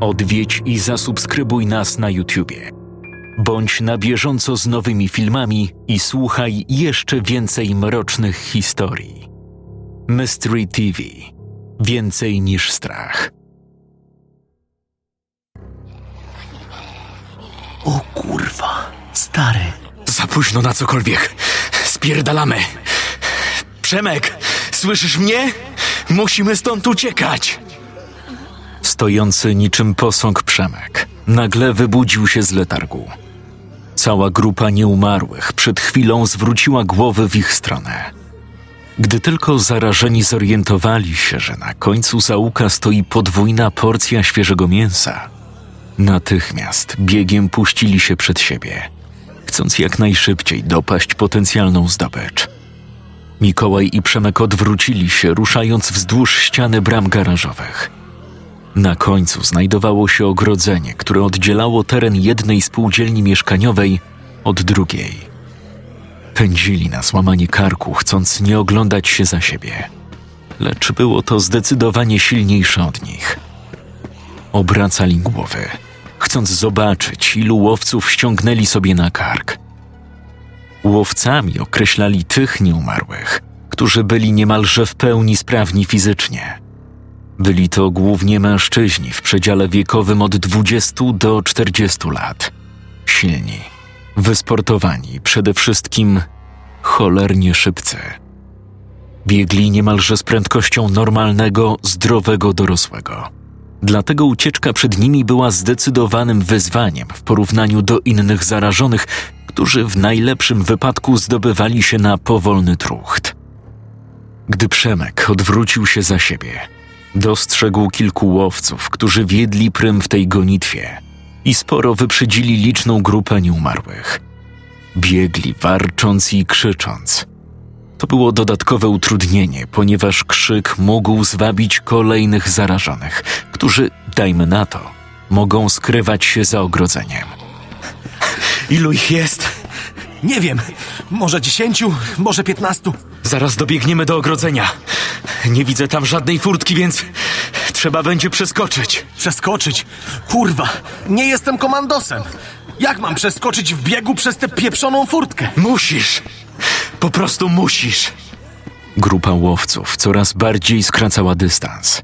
Odwiedź i zasubskrybuj nas na YouTubie. Bądź na bieżąco z nowymi filmami i słuchaj jeszcze więcej mrocznych historii. Mystery TV. Więcej niż strach. O kurwa, stary. Za późno na cokolwiek. Spierdalamy. Przemek, słyszysz mnie? Musimy stąd uciekać. Stojący niczym posąg Przemek nagle wybudził się z letargu. Cała grupa nieumarłych przed chwilą zwróciła głowy w ich stronę. Gdy tylko zarażeni zorientowali się, że na końcu zaułka stoi podwójna porcja świeżego mięsa, natychmiast biegiem puścili się przed siebie, chcąc jak najszybciej dopaść potencjalną zdobycz. Mikołaj i Przemek odwrócili się, ruszając wzdłuż ściany bram garażowych. Na końcu znajdowało się ogrodzenie, które oddzielało teren jednej spółdzielni mieszkaniowej od drugiej. Pędzili na złamanie karku, chcąc nie oglądać się za siebie. Lecz było to zdecydowanie silniejsze od nich. Obracali głowy, chcąc zobaczyć, ilu łowców ściągnęli sobie na kark. Łowcami określali tych nieumarłych, którzy byli niemalże w pełni sprawni fizycznie. Byli to głównie mężczyźni w przedziale wiekowym od 20 do 40 lat. Silni, wysportowani, przede wszystkim cholernie szybcy. Biegli niemalże z prędkością normalnego, zdrowego dorosłego. Dlatego ucieczka przed nimi była zdecydowanym wyzwaniem w porównaniu do innych zarażonych, którzy w najlepszym wypadku zdobywali się na powolny trucht. Gdy Przemek odwrócił się za siebie, dostrzegł kilku łowców, którzy wiedli prym w tej gonitwie i sporo wyprzedzili liczną grupę nieumarłych. Biegli warcząc i krzycząc. To było dodatkowe utrudnienie, ponieważ krzyk mógł zwabić kolejnych zarażonych, którzy, dajmy na to, mogą skrywać się za ogrodzeniem. Ilu ich jest? Nie wiem, może dziesięciu, może piętnastu. Zaraz dobiegniemy do ogrodzenia. Nie widzę tam żadnej furtki, więc trzeba będzie przeskoczyć. Przeskoczyć? Kurwa, nie jestem komandosem. Jak mam przeskoczyć w biegu przez tę pieprzoną furtkę? Musisz. Po prostu musisz. Grupa łowców coraz bardziej skracała dystans.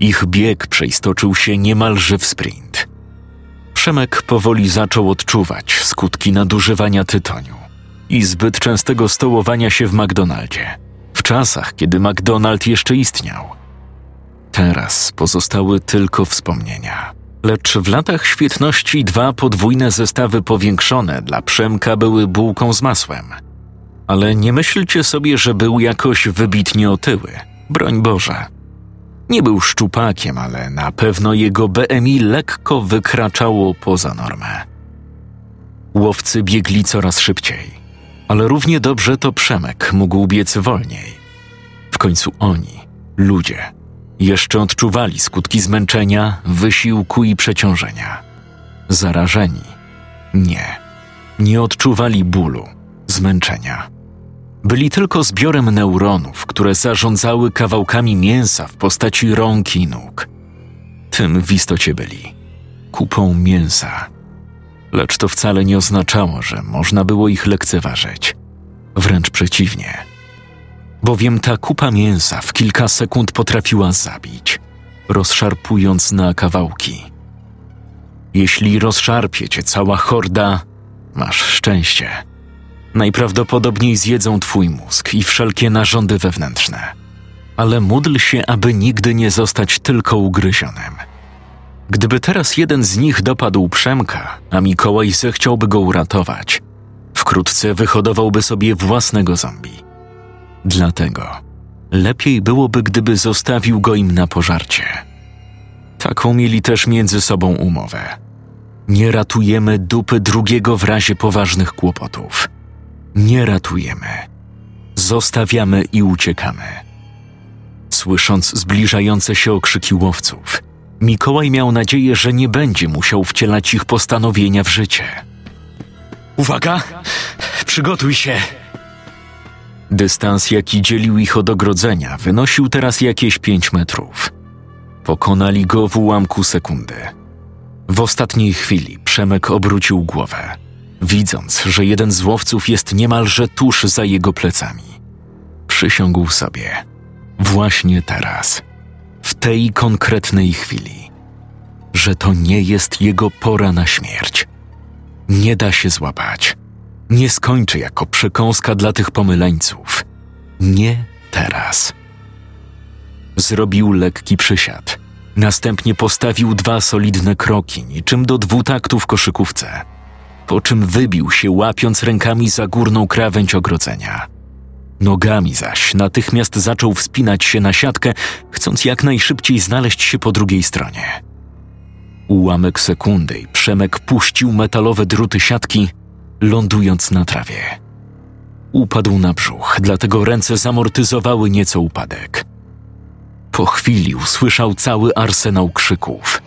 Ich bieg przeistoczył się niemalże w sprint. Przemek powoli zaczął odczuwać skutki nadużywania tytoniu i zbyt częstego stołowania się w McDonaldzie, w czasach, kiedy McDonald jeszcze istniał. Teraz pozostały tylko wspomnienia. Lecz w latach świetności dwa podwójne zestawy powiększone dla Przemka były bułką z masłem. Ale nie myślcie sobie, że był jakoś wybitnie otyły. Broń Boże. Nie był szczupakiem, ale na pewno jego BMI lekko wykraczało poza normę. Łowcy biegli coraz szybciej, ale równie dobrze to Przemek mógł biec wolniej. W końcu oni, ludzie, jeszcze odczuwali skutki zmęczenia, wysiłku i przeciążenia. Zarażeni nie, nie odczuwali bólu, zmęczenia. Byli tylko zbiorem neuronów, które zarządzały kawałkami mięsa w postaci rąk i nóg. Tym w istocie byli kupą mięsa. Lecz to wcale nie oznaczało, że można było ich lekceważyć. Wręcz przeciwnie. Bowiem ta kupa mięsa w kilka sekund potrafiła zabić, rozszarpując na kawałki. Jeśli rozszarpie cię cała horda, masz szczęście – Najprawdopodobniej zjedzą twój mózg i wszelkie narządy wewnętrzne. Ale módl się, aby nigdy nie zostać tylko ugryzionym. Gdyby teraz jeden z nich dopadł Przemka, a Mikołaj zechciałby go uratować, wkrótce wyhodowałby sobie własnego zombie. Dlatego lepiej byłoby, gdyby zostawił go im na pożarcie. Taką mieli też między sobą umowę. Nie ratujemy dupy drugiego w razie poważnych kłopotów nie ratujemy. Zostawiamy i uciekamy. Słysząc zbliżające się okrzyki łowców, Mikołaj miał nadzieję, że nie będzie musiał wcielać ich postanowienia w życie. Uwaga! Przygotuj się! Dystans, jaki dzielił ich od ogrodzenia, wynosił teraz jakieś pięć metrów. Pokonali go w ułamku sekundy. W ostatniej chwili Przemek obrócił głowę, widząc, że jeden z łowców jest niemalże tuż za jego plecami. Przysiągł sobie, właśnie teraz, w tej konkretnej chwili, że to nie jest jego pora na śmierć. Nie da się złapać. Nie skończy jako przekąska dla tych pomyleńców. Nie teraz. Zrobił lekki przysiad. Następnie postawił dwa solidne kroki, niczym do dwutaktu w koszykówce. Po czym wybił się, łapiąc rękami za górną krawędź ogrodzenia. Nogami zaś natychmiast zaczął wspinać się na siatkę, chcąc jak najszybciej znaleźć się po drugiej stronie. Ułamek sekundy i Przemek puścił metalowe druty siatki, lądując na trawie. Upadł na brzuch, dlatego ręce zamortyzowały nieco upadek. Po chwili usłyszał cały arsenał krzyków.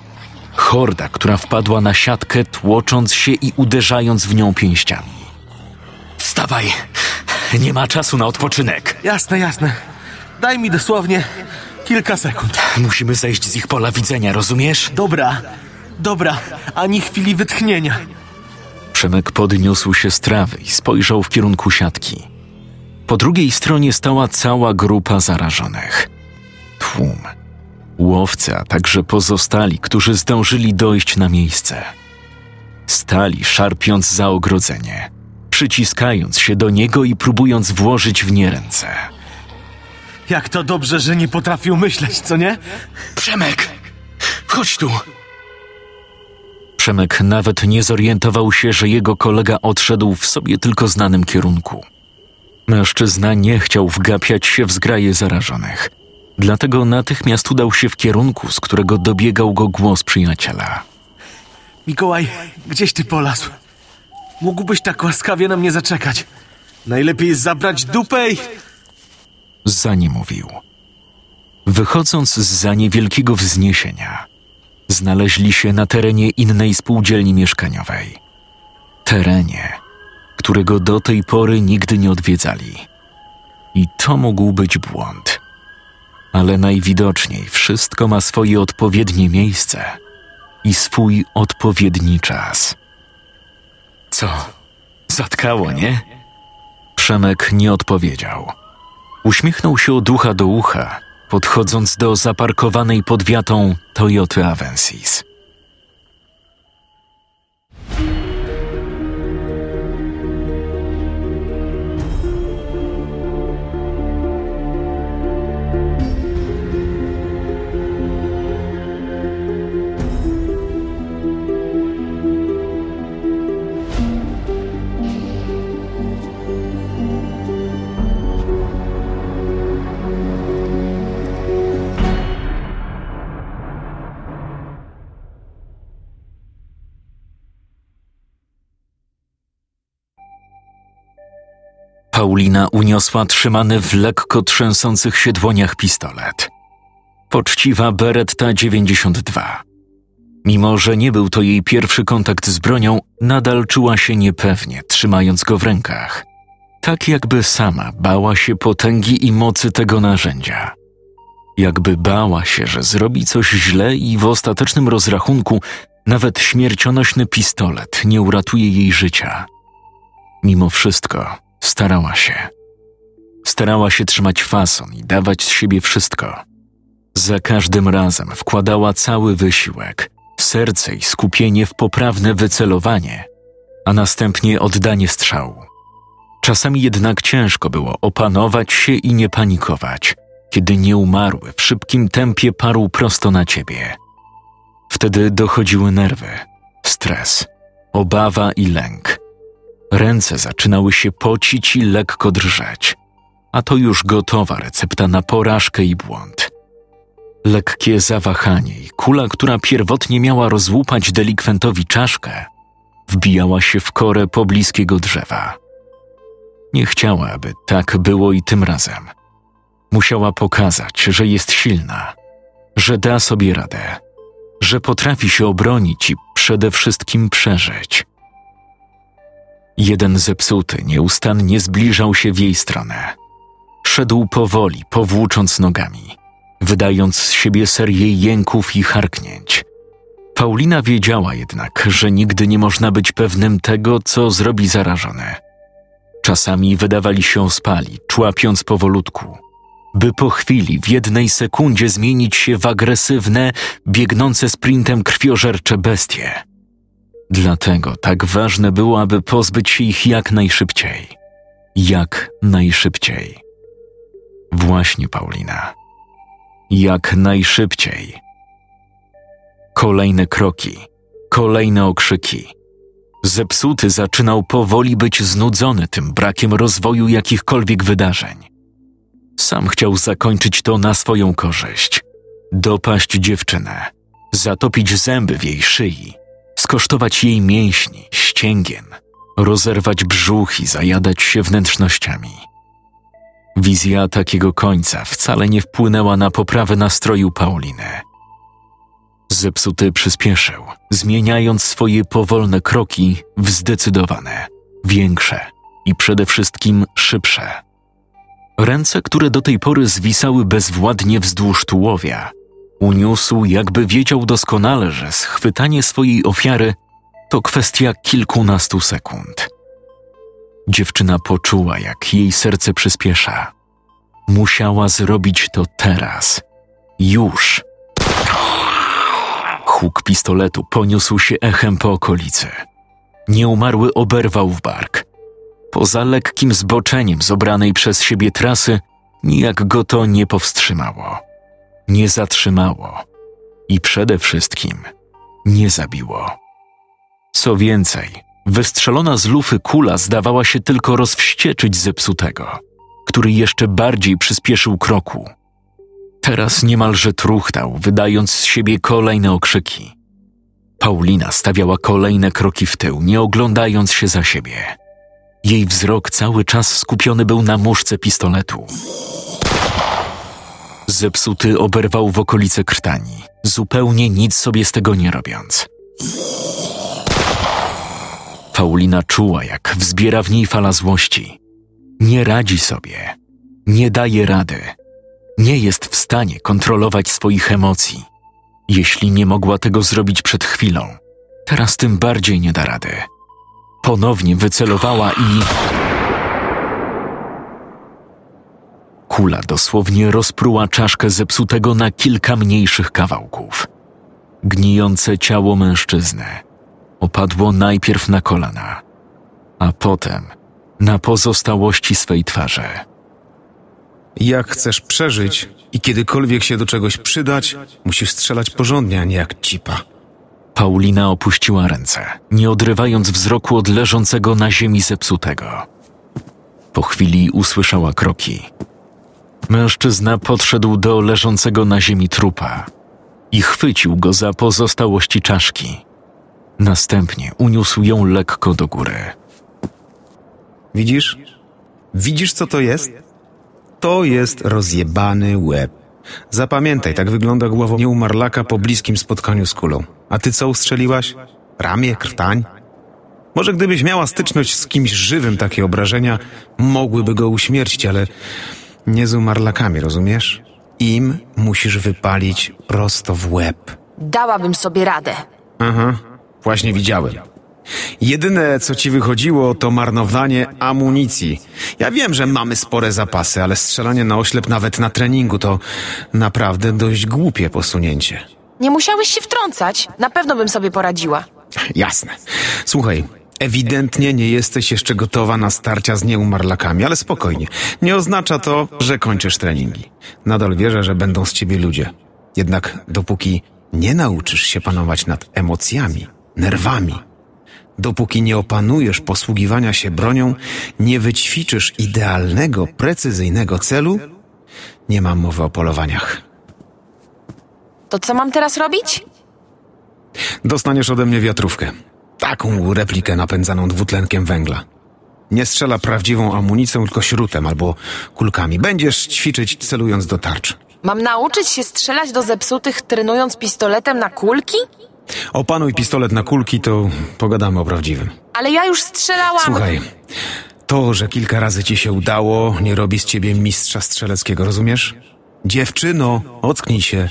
Horda, która wpadła na siatkę, tłocząc się i uderzając w nią pięściami. Wstawaj! Nie ma czasu na odpoczynek. Jasne, jasne. Daj mi dosłownie kilka sekund. Musimy zejść z ich pola widzenia, rozumiesz? Dobra, dobra, ani chwili wytchnienia. Przemek podniósł się z trawy i spojrzał w kierunku siatki. Po drugiej stronie stała cała grupa zarażonych. Tłum. Łowcy, a także pozostali, którzy zdążyli dojść na miejsce. Stali, szarpiąc za ogrodzenie, przyciskając się do niego i próbując włożyć w nie ręce. Jak to dobrze, że nie potrafił myśleć, co nie? Przemek! Chodź tu! Przemek nawet nie zorientował się, że jego kolega odszedł w sobie tylko znanym kierunku. Mężczyzna nie chciał wgapiać się w zgraje zarażonych, dlatego natychmiast udał się w kierunku, z którego dobiegał go głos przyjaciela. Mikołaj, gdzieś ty polasł? Mógłbyś tak łaskawie na mnie zaczekać. Najlepiej zabrać dupę i... Za nie mówił. Wychodząc z za niewielkiego wzniesienia, znaleźli się na terenie innej spółdzielni mieszkaniowej. Terenie, którego do tej pory nigdy nie odwiedzali. I to mógł być błąd. Ale najwidoczniej wszystko ma swoje odpowiednie miejsce i swój odpowiedni czas. Co? Zatkało, nie? Przemek nie odpowiedział. Uśmiechnął się od ucha do ucha, podchodząc do zaparkowanej pod wiatą Toyoty Avensis. Paulina uniosła trzymany w lekko trzęsących się dłoniach pistolet. Poczciwa Beretta 92. Mimo, że nie był to jej pierwszy kontakt z bronią, nadal czuła się niepewnie, trzymając go w rękach. Tak jakby sama bała się potęgi i mocy tego narzędzia. Jakby bała się, że zrobi coś źle i w ostatecznym rozrachunku nawet śmiercionośny pistolet nie uratuje jej życia. Mimo wszystko starała się. Starała się trzymać fason i dawać z siebie wszystko. Za każdym razem wkładała cały wysiłek, serce i skupienie w poprawne wycelowanie, a następnie oddanie strzału. Czasami jednak ciężko było opanować się i nie panikować, kiedy nieumarły w szybkim tempie parł prosto na ciebie. Wtedy dochodziły nerwy, stres, obawa i lęk. Ręce zaczynały się pocić i lekko drżeć, a to już gotowa recepta na porażkę i błąd. Lekkie zawahanie i kula, która pierwotnie miała rozłupać delikwentowi czaszkę, wbijała się w korę pobliskiego drzewa. Nie chciała, aby tak było i tym razem. Musiała pokazać, że jest silna, że da sobie radę, że potrafi się obronić i przede wszystkim przeżyć. Jeden zepsuty nieustannie zbliżał się w jej stronę. Szedł powoli, powłócząc nogami, wydając z siebie serię jęków i harknięć. Paulina wiedziała jednak, że nigdy nie można być pewnym tego, co zrobi zarażony. Czasami wydawali się ospali, człapiąc powolutku, by po chwili w jednej sekundzie zmienić się w agresywne, biegnące sprintem krwiożercze bestie. Dlatego tak ważne było, aby pozbyć się ich jak najszybciej. Jak najszybciej. Właśnie, Paulina. Jak najszybciej. Kolejne kroki, kolejne okrzyki. Zepsuty zaczynał powoli być znudzony tym brakiem rozwoju jakichkolwiek wydarzeń. Sam chciał zakończyć to na swoją korzyść. Dopaść dziewczynę, zatopić zęby w jej szyi, skosztować jej mięśni, ścięgien, rozerwać brzuch i zajadać się wnętrznościami. Wizja takiego końca wcale nie wpłynęła na poprawę nastroju Pauliny. Zepsuty przyspieszył, zmieniając swoje powolne kroki w zdecydowane, większe i przede wszystkim szybsze. Ręce, które do tej pory zwisały bezwładnie wzdłuż tułowia, uniósł, jakby wiedział doskonale, że schwytanie swojej ofiary to kwestia kilkunastu sekund. Dziewczyna poczuła, jak jej serce przyspiesza. Musiała zrobić to teraz. Już. Huk pistoletu poniósł się echem po okolicy. Nieumarły oberwał w bark. Poza lekkim zboczeniem z obranej przez siebie trasy, nijak go to nie powstrzymało. Nie zatrzymało. I przede wszystkim nie zabiło. Co więcej, wystrzelona z lufy kula zdawała się tylko rozwścieczyć zepsutego, który jeszcze bardziej przyspieszył kroku. Teraz niemalże truchtał, wydając z siebie kolejne okrzyki. Paulina stawiała kolejne kroki w tył, nie oglądając się za siebie. Jej wzrok cały czas skupiony był na muszce pistoletu. Zepsuty oberwał w okolice krtani, zupełnie nic sobie z tego nie robiąc. Paulina czuła, jak wzbiera w niej fala złości. Nie radzi sobie, nie daje rady, nie jest w stanie kontrolować swoich emocji. Jeśli nie mogła tego zrobić przed chwilą, teraz tym bardziej nie da rady. Ponownie wycelowała i. Kula dosłownie rozpruła czaszkę zepsutego na kilka mniejszych kawałków. Gnijące ciało mężczyzny opadło najpierw na kolana, a potem na pozostałości swej twarzy. Jak chcesz przeżyć i kiedykolwiek się do czegoś przydać, musisz strzelać porządnie, a nie jak cipa. Paulina opuściła ręce, nie odrywając wzroku od leżącego na ziemi zepsutego. Po chwili usłyszała kroki. Mężczyzna podszedł do leżącego na ziemi trupa i chwycił go za pozostałości czaszki. Następnie uniósł ją lekko do góry. Widzisz? Widzisz, co to jest? To jest rozjebany łeb. Zapamiętaj, tak wygląda głowa nieumarlaka po bliskim spotkaniu z kulą. A ty co ustrzeliłaś? Ramię, krtań? Może gdybyś miała styczność z kimś żywym, takie obrażenia mogłyby go uśmiercić, ale nie z umarlakami, rozumiesz? Im musisz wypalić prosto w łeb. Dałabym sobie radę. Aha, właśnie widziałem. Jedyne, co ci wychodziło, to marnowanie amunicji. Ja wiem, że mamy spore zapasy, ale strzelanie na oślep nawet na treningu to naprawdę dość głupie posunięcie. Nie musiałeś się wtrącać. Na pewno bym sobie poradziła. Jasne. Słuchaj, ewidentnie nie jesteś jeszcze gotowa na starcia z nieumarlakami, ale spokojnie. Nie oznacza to, że kończysz treningi. Nadal wierzę, że będą z ciebie ludzie. Jednak dopóki nie nauczysz się panować nad emocjami, nerwami, dopóki nie opanujesz posługiwania się bronią, nie wyćwiczysz idealnego, precyzyjnego celu, nie mam mowy o polowaniach. To co mam teraz robić? Dostaniesz ode mnie wiatrówkę. Taką replikę napędzaną dwutlenkiem węgla. Nie strzela prawdziwą amunicją, tylko śrutem albo kulkami. Będziesz ćwiczyć celując do tarcz. Mam nauczyć się strzelać do zepsutych, trenując pistoletem na kulki? Opanuj pistolet na kulki, to pogadamy o prawdziwym. Ale ja już strzelałam. Słuchaj, to, że kilka razy ci się udało, nie robi z ciebie mistrza strzeleckiego, rozumiesz? Dziewczyno, ocknij się.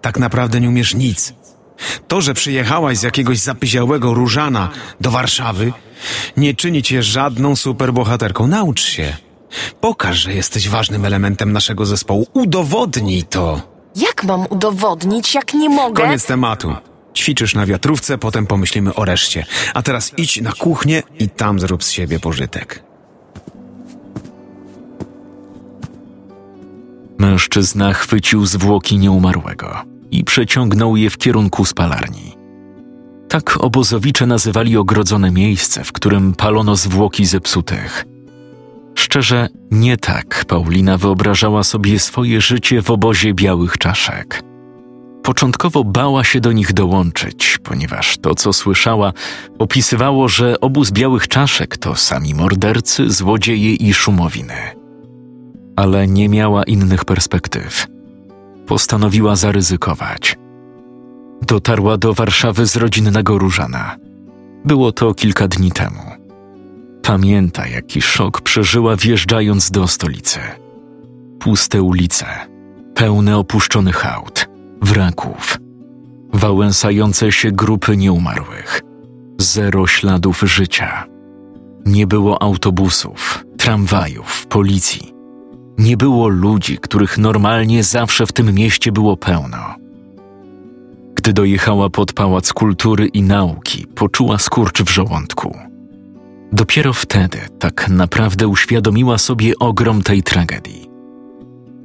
Tak naprawdę nie umiesz nic. To, że przyjechałaś z jakiegoś zapyziałego różana do Warszawy, nie czyni cię żadną superbohaterką. Naucz się. Pokaż, że jesteś ważnym elementem naszego zespołu. Udowodnij to. Jak mam udowodnić, jak nie mogę? Koniec tematu. Ćwiczysz na wiatrówce, potem pomyślimy o reszcie. A teraz idź na kuchnię i tam zrób z siebie pożytek. Mężczyzna chwycił zwłoki nieumarłego i przeciągnął je w kierunku spalarni. Tak obozowicze nazywali ogrodzone miejsce, w którym palono zwłoki zepsutych. Szczerze, nie tak Paulina wyobrażała sobie swoje życie w obozie białych czaszek. Początkowo bała się do nich dołączyć, ponieważ to, co słyszała, opisywało, że obóz białych czaszek to sami mordercy, złodzieje i szumowiny. Ale nie miała innych perspektyw. Postanowiła zaryzykować. Dotarła do Warszawy z rodzinnego Różana. Było to kilka dni temu. Pamięta, jaki szok przeżyła wjeżdżając do stolicy. Puste ulice, pełne opuszczonych aut, wraków, wałęsające się grupy nieumarłych, zero śladów życia. Nie było autobusów, tramwajów, policji. Nie było ludzi, których normalnie zawsze w tym mieście było pełno. Gdy dojechała pod Pałac Kultury i Nauki, poczuła skurcz w żołądku. Dopiero wtedy tak naprawdę uświadomiła sobie ogrom tej tragedii.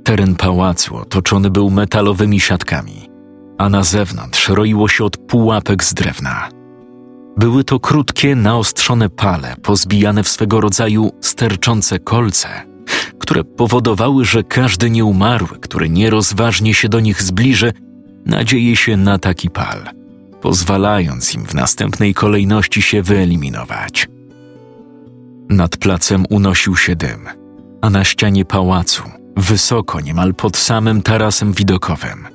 Teren pałacu otoczony był metalowymi siatkami, a na zewnątrz roiło się od pułapek z drewna. Były to krótkie, naostrzone pale, pozbijane w swego rodzaju sterczące kolce, które powodowały, że każdy nieumarły, który nierozważnie się do nich zbliży, nadzieje się na taki pal, pozwalając im w następnej kolejności się wyeliminować. Nad placem unosił się dym, a na ścianie pałacu, wysoko niemal pod samym tarasem widokowym,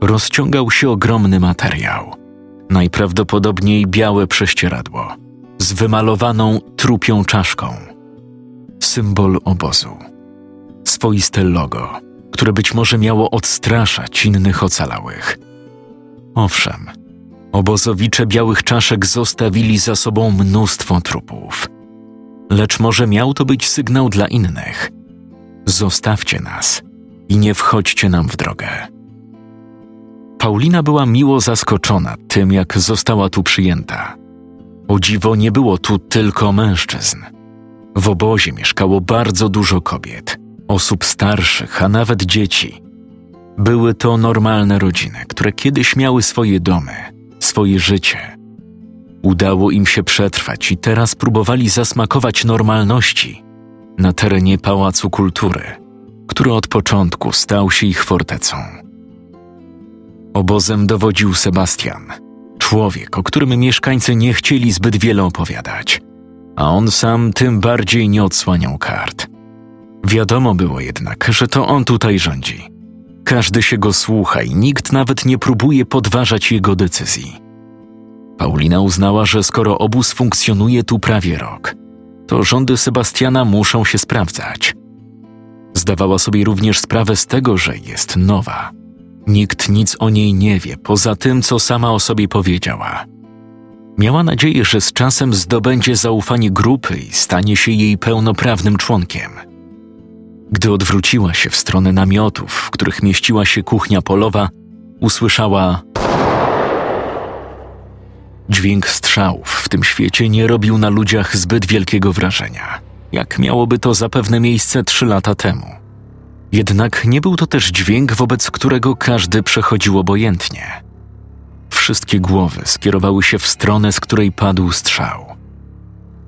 rozciągał się ogromny materiał. Najprawdopodobniej białe prześcieradło z wymalowaną trupią czaszką. Symbol obozu. Swoiste logo, które być może miało odstraszać innych ocalałych. Owszem, obozowicze białych czaszek zostawili za sobą mnóstwo trupów – lecz może miał to być sygnał dla innych. Zostawcie nas i nie wchodźcie nam w drogę. Paulina była miło zaskoczona tym, jak została tu przyjęta. O dziwo nie było tu tylko mężczyzn. W obozie mieszkało bardzo dużo kobiet, osób starszych, a nawet dzieci. Były to normalne rodziny, które kiedyś miały swoje domy, swoje życie Udało im się przetrwać i teraz próbowali zasmakować normalności na terenie Pałacu Kultury, który od początku stał się ich fortecą. Obozem dowodził Sebastian, człowiek, o którym mieszkańcy nie chcieli zbyt wiele opowiadać, a on sam tym bardziej nie odsłaniał kart. Wiadomo było jednak, że to on tutaj rządzi. Każdy się go słucha i nikt nawet nie próbuje podważać jego decyzji. Paulina uznała, że skoro obóz funkcjonuje tu prawie rok, to rządy Sebastiana muszą się sprawdzać. Zdawała sobie również sprawę z tego, że jest nowa. Nikt nic o niej nie wie, poza tym, co sama o sobie powiedziała. Miała nadzieję, że z czasem zdobędzie zaufanie grupy i stanie się jej pełnoprawnym członkiem. Gdy odwróciła się w stronę namiotów, w których mieściła się kuchnia polowa, usłyszała Dźwięk strzałów w tym świecie nie robił na ludziach zbyt wielkiego wrażenia, jak miałoby to zapewne miejsce trzy lata temu. Jednak nie był to też dźwięk, wobec którego każdy przechodził obojętnie. Wszystkie głowy skierowały się w stronę, z której padł strzał.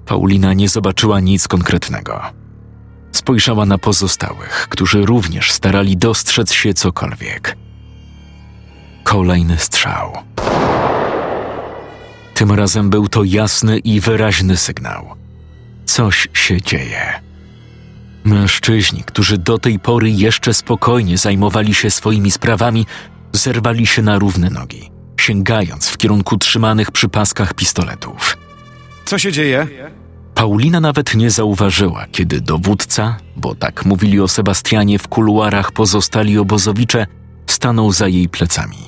Paulina nie zobaczyła nic konkretnego. Spojrzała na pozostałych, którzy również starali dostrzec się cokolwiek. Kolejny strzał. Tym razem był to jasny i wyraźny sygnał. Coś się dzieje. Mężczyźni, którzy do tej pory jeszcze spokojnie zajmowali się swoimi sprawami, zerwali się na równe nogi, sięgając w kierunku trzymanych przy paskach pistoletów. Co się dzieje? Paulina nawet nie zauważyła, kiedy dowódca, bo tak mówili o Sebastianie w kuluarach pozostali obozowicze, stanął za jej plecami.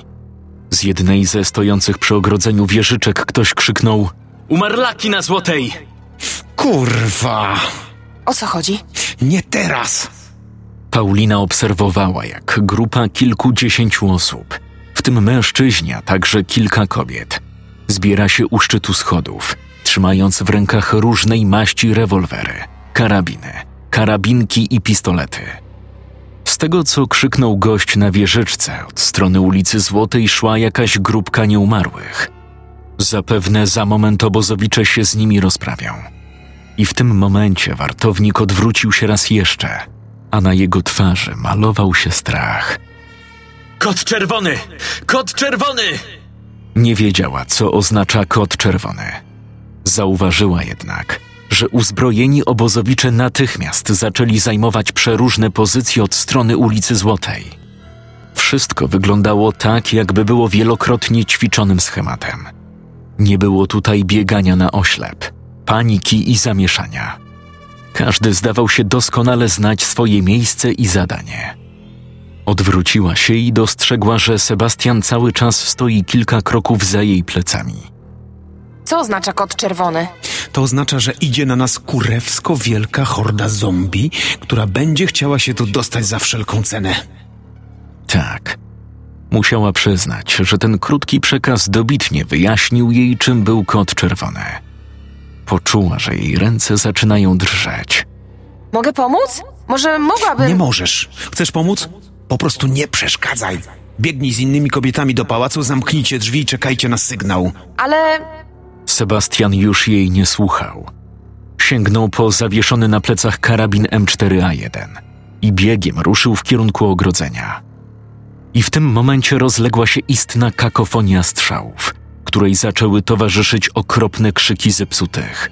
Z jednej ze stojących przy ogrodzeniu wieżyczek ktoś krzyknął: Umarlaki na złotej! Kurwa! O co chodzi? Nie teraz! Paulina obserwowała, jak grupa kilkudziesięciu osób, w tym mężczyźni, a także kilka kobiet, zbiera się u szczytu schodów, trzymając w rękach różnej maści rewolwery, karabiny, karabinki i pistolety. Z tego, co krzyknął gość na wieżyczce, od strony ulicy Złotej szła jakaś grupka nieumarłych. Zapewne za moment obozowicze się z nimi rozprawią. I w tym momencie wartownik odwrócił się raz jeszcze, a na jego twarzy malował się strach. Kot czerwony! Kot czerwony! Nie wiedziała, co oznacza kod czerwony. Zauważyła jednak, że uzbrojeni obozowicze natychmiast zaczęli zajmować przeróżne pozycje od strony ulicy Złotej. Wszystko wyglądało tak, jakby było wielokrotnie ćwiczonym schematem. Nie było tutaj biegania na oślep, paniki i zamieszania. Każdy zdawał się doskonale znać swoje miejsce i zadanie. Odwróciła się i dostrzegła, że Sebastian cały czas stoi kilka kroków za jej plecami. Co oznacza kod czerwony? To oznacza, że idzie na nas kurewsko wielka horda zombie, która będzie chciała się tu dostać za wszelką cenę. Tak. Musiała przyznać, że ten krótki przekaz dobitnie wyjaśnił jej, czym był kod czerwony. Poczuła, że jej ręce zaczynają drżeć. Mogę pomóc? Może mogłabym... Nie możesz. Chcesz pomóc? Po prostu nie przeszkadzaj. Biegnij z innymi kobietami do pałacu, zamknijcie drzwi i czekajcie na sygnał. Ale... Sebastian już jej nie słuchał. Sięgnął po zawieszony na plecach karabin M4A1 i biegiem ruszył w kierunku ogrodzenia. I w tym momencie rozległa się istna kakofonia strzałów, której zaczęły towarzyszyć okropne krzyki zepsutych.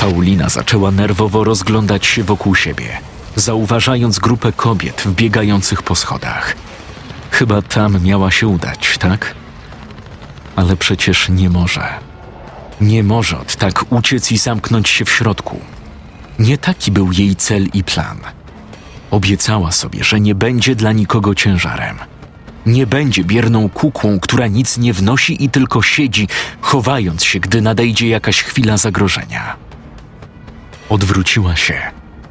Paulina zaczęła nerwowo rozglądać się wokół siebie, zauważając grupę kobiet wbiegających po schodach. Chyba tam miała się udać, tak? Ale przecież nie może. Nie może od tak uciec i zamknąć się w środku. Nie taki był jej cel i plan. Obiecała sobie, że nie będzie dla nikogo ciężarem. Nie będzie bierną kukłą, która nic nie wnosi i tylko siedzi, chowając się, gdy nadejdzie jakaś chwila zagrożenia. Odwróciła się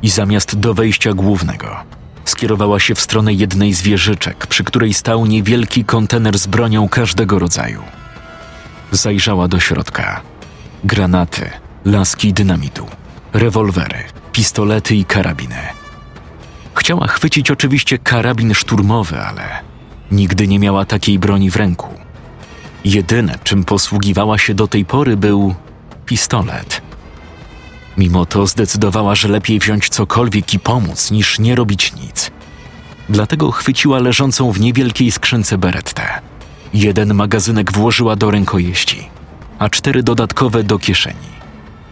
i zamiast do wejścia głównego skierowała się w stronę jednej z wieżyczek, przy której stał niewielki kontener z bronią każdego rodzaju. Zajrzała do środka. Granaty, laski dynamitu, rewolwery, pistolety i karabiny. Chciała chwycić oczywiście karabin szturmowy, ale nigdy nie miała takiej broni w ręku. Jedyne, czym posługiwała się do tej pory, był pistolet. Mimo to zdecydowała, że lepiej wziąć cokolwiek i pomóc, niż nie robić nic. Dlatego chwyciła leżącą w niewielkiej skrzynce berettę. Jeden magazynek włożyła do rękojeści, a cztery dodatkowe do kieszeni,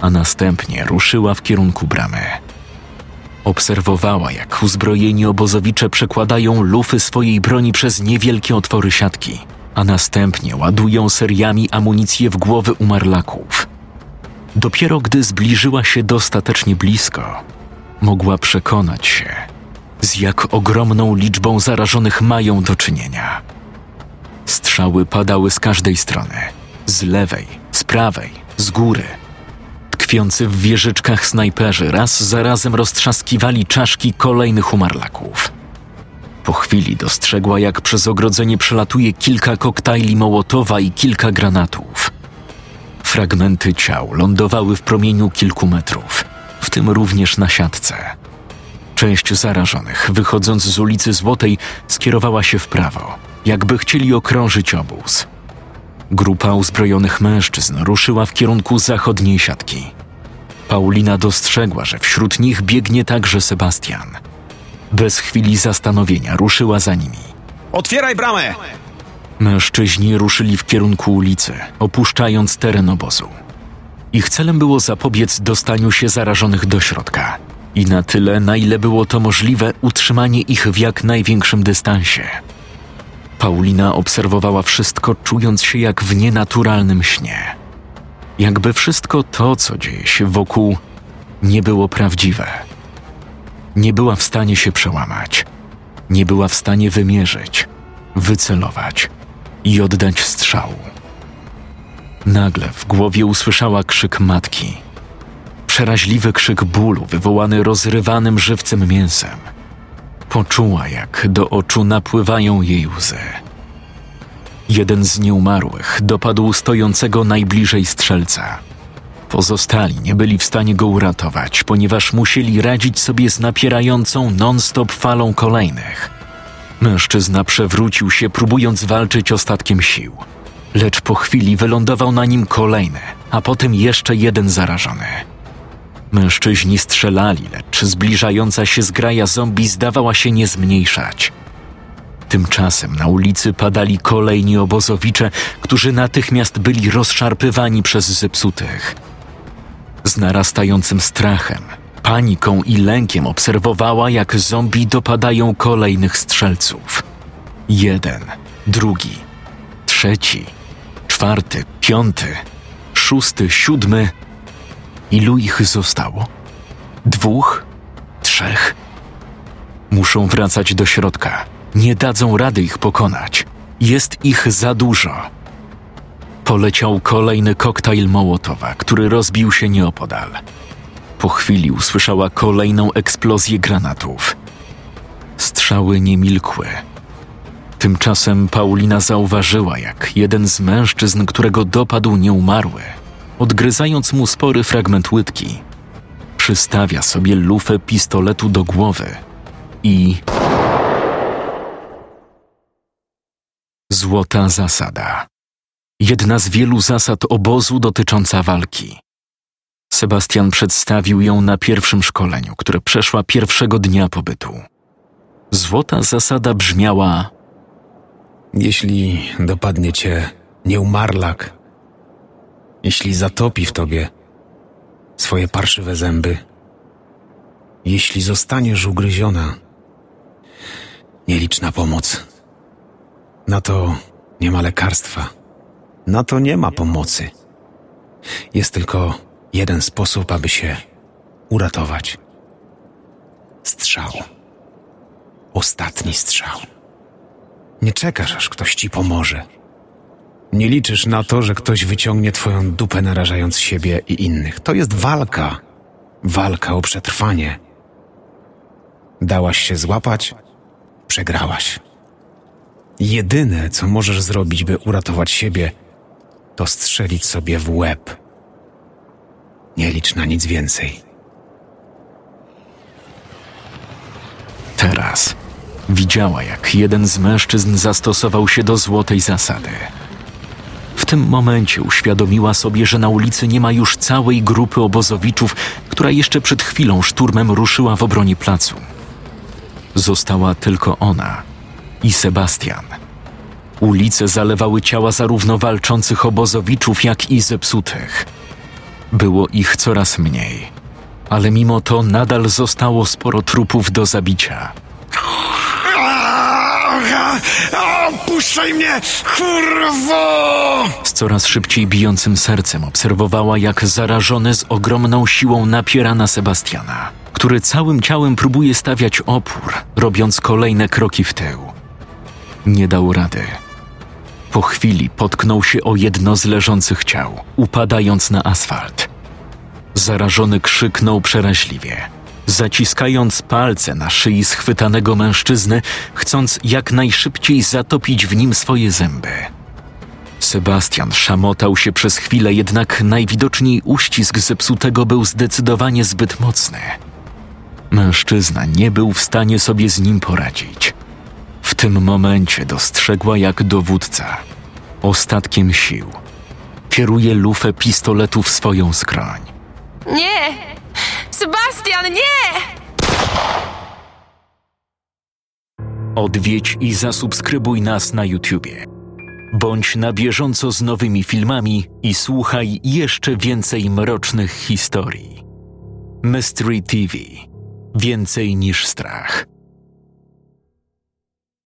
a następnie ruszyła w kierunku bramy. Obserwowała, jak uzbrojeni obozowicze przekładają lufy swojej broni przez niewielkie otwory siatki, a następnie ładują seriami amunicję w głowy umarlaków. Dopiero gdy zbliżyła się dostatecznie blisko, mogła przekonać się, z jak ogromną liczbą zarażonych mają do czynienia. Strzały padały z każdej strony z lewej, z prawej, z góry. Tkwiący w wieżyczkach snajperzy raz za razem roztrzaskiwali czaszki kolejnych umarlaków. Po chwili dostrzegła, jak przez ogrodzenie przelatuje kilka koktajli Mołotowa i kilka granatów. Fragmenty ciał lądowały w promieniu kilku metrów, w tym również na siatce. Część zarażonych, wychodząc z ulicy Złotej, skierowała się w prawo, jakby chcieli okrążyć obóz. Grupa uzbrojonych mężczyzn ruszyła w kierunku zachodniej siatki. Paulina dostrzegła, że wśród nich biegnie także Sebastian. Bez chwili zastanowienia ruszyła za nimi. Otwieraj bramę! Mężczyźni ruszyli w kierunku ulicy, opuszczając teren obozu. Ich celem było zapobiec dostaniu się zarażonych do środka i na tyle, na ile było to możliwe, utrzymanie ich w jak największym dystansie. Paulina obserwowała wszystko, czując się jak w nienaturalnym śnie. Jakby wszystko to, co dzieje się wokół, nie było prawdziwe. Nie była w stanie się przełamać. Nie była w stanie wymierzyć, wycelować i oddać strzału. Nagle w głowie usłyszała krzyk matki. Przeraźliwy krzyk bólu wywołany rozrywanym żywcem mięsem. Poczuła, jak do oczu napływają jej łzy. Jeden z nieumarłych dopadł stojącego najbliżej strzelca. Pozostali nie byli w stanie go uratować, ponieważ musieli radzić sobie z napierającą non-stop falą kolejnych. Mężczyzna przewrócił się, próbując walczyć ostatkiem sił. Lecz po chwili wylądował na nim kolejny, a potem jeszcze jeden zarażony. Mężczyźni strzelali, lecz zbliżająca się zgraja zombie zdawała się nie zmniejszać. Tymczasem na ulicy padali kolejni obozowicze, którzy natychmiast byli rozszarpywani przez zepsutych. Z narastającym strachem, paniką i lękiem obserwowała, jak zombie dopadają kolejnych strzelców. Jeden, drugi, trzeci, czwarty, piąty, szósty, siódmy. Ilu ich zostało? Dwóch? Trzech? Muszą wracać do środka. Nie dadzą rady ich pokonać. Jest ich za dużo. Poleciał kolejny koktajl Mołotowa, który rozbił się nieopodal. Po chwili usłyszała kolejną eksplozję granatów. Strzały nie milkły. Tymczasem Paulina zauważyła, jak jeden z mężczyzn, którego dopadł nieumarły, odgryzając mu spory fragment łydki, przystawia sobie lufę pistoletu do głowy i. Złota zasada. Jedna z wielu zasad obozu dotycząca walki. Sebastian przedstawił ją na pierwszym szkoleniu, które przeszła pierwszego dnia pobytu. Złota zasada brzmiała: Jeśli dopadnie cię nieumarlak, jeśli zatopi w tobie swoje parszywe zęby, jeśli zostaniesz ugryziona, nie licz na pomoc. Na to nie ma lekarstwa. Na to nie ma pomocy. Jest tylko jeden sposób, aby się uratować. Strzał. Ostatni strzał. Nie czekasz, aż ktoś ci pomoże. Nie liczysz na to, że ktoś wyciągnie twoją dupę, narażając siebie i innych. To jest walka. Walka o przetrwanie. Dałaś się złapać, przegrałaś. Jedyne, co możesz zrobić, by uratować siebie, to strzelić sobie w łeb. Nie licz na nic więcej. teraz. Widziała, jak jeden z mężczyzn zastosował się do złotej zasady. W tym momencie uświadomiła sobie, że na ulicy nie ma już całej grupy obozowiczów, która jeszcze przed chwilą szturmem ruszyła w obronie placu. Została tylko ona i Sebastian. Ulice zalewały ciała zarówno walczących obozowiczów, jak i zepsutych. Było ich coraz mniej, ale mimo to nadal zostało sporo trupów do zabicia. Puszczaj mnie, kurwo! Z coraz szybciej bijącym sercem obserwowała, jak zarażony z ogromną siłą napiera na Sebastiana, który całym ciałem próbuje stawiać opór, robiąc kolejne kroki w tył. Nie dał rady. Po chwili potknął się o jedno z leżących ciał, upadając na asfalt. Zarażony krzyknął przeraźliwie, zaciskając palce na szyi schwytanego mężczyzny, chcąc jak najszybciej zatopić w nim swoje zęby. Sebastian szamotał się przez chwilę, jednak najwidoczniej uścisk zepsutego był zdecydowanie zbyt mocny. Mężczyzna nie był w stanie sobie z nim poradzić. W tym momencie dostrzegła, jak dowódca, ostatkiem sił, kieruje lufę pistoletu w swoją skroń. Nie! Sebastian, nie! Odwiedź i zasubskrybuj nas na YouTubie. Bądź na bieżąco z nowymi filmami i słuchaj jeszcze więcej mrocznych historii. Mystery TV. Więcej niż strach.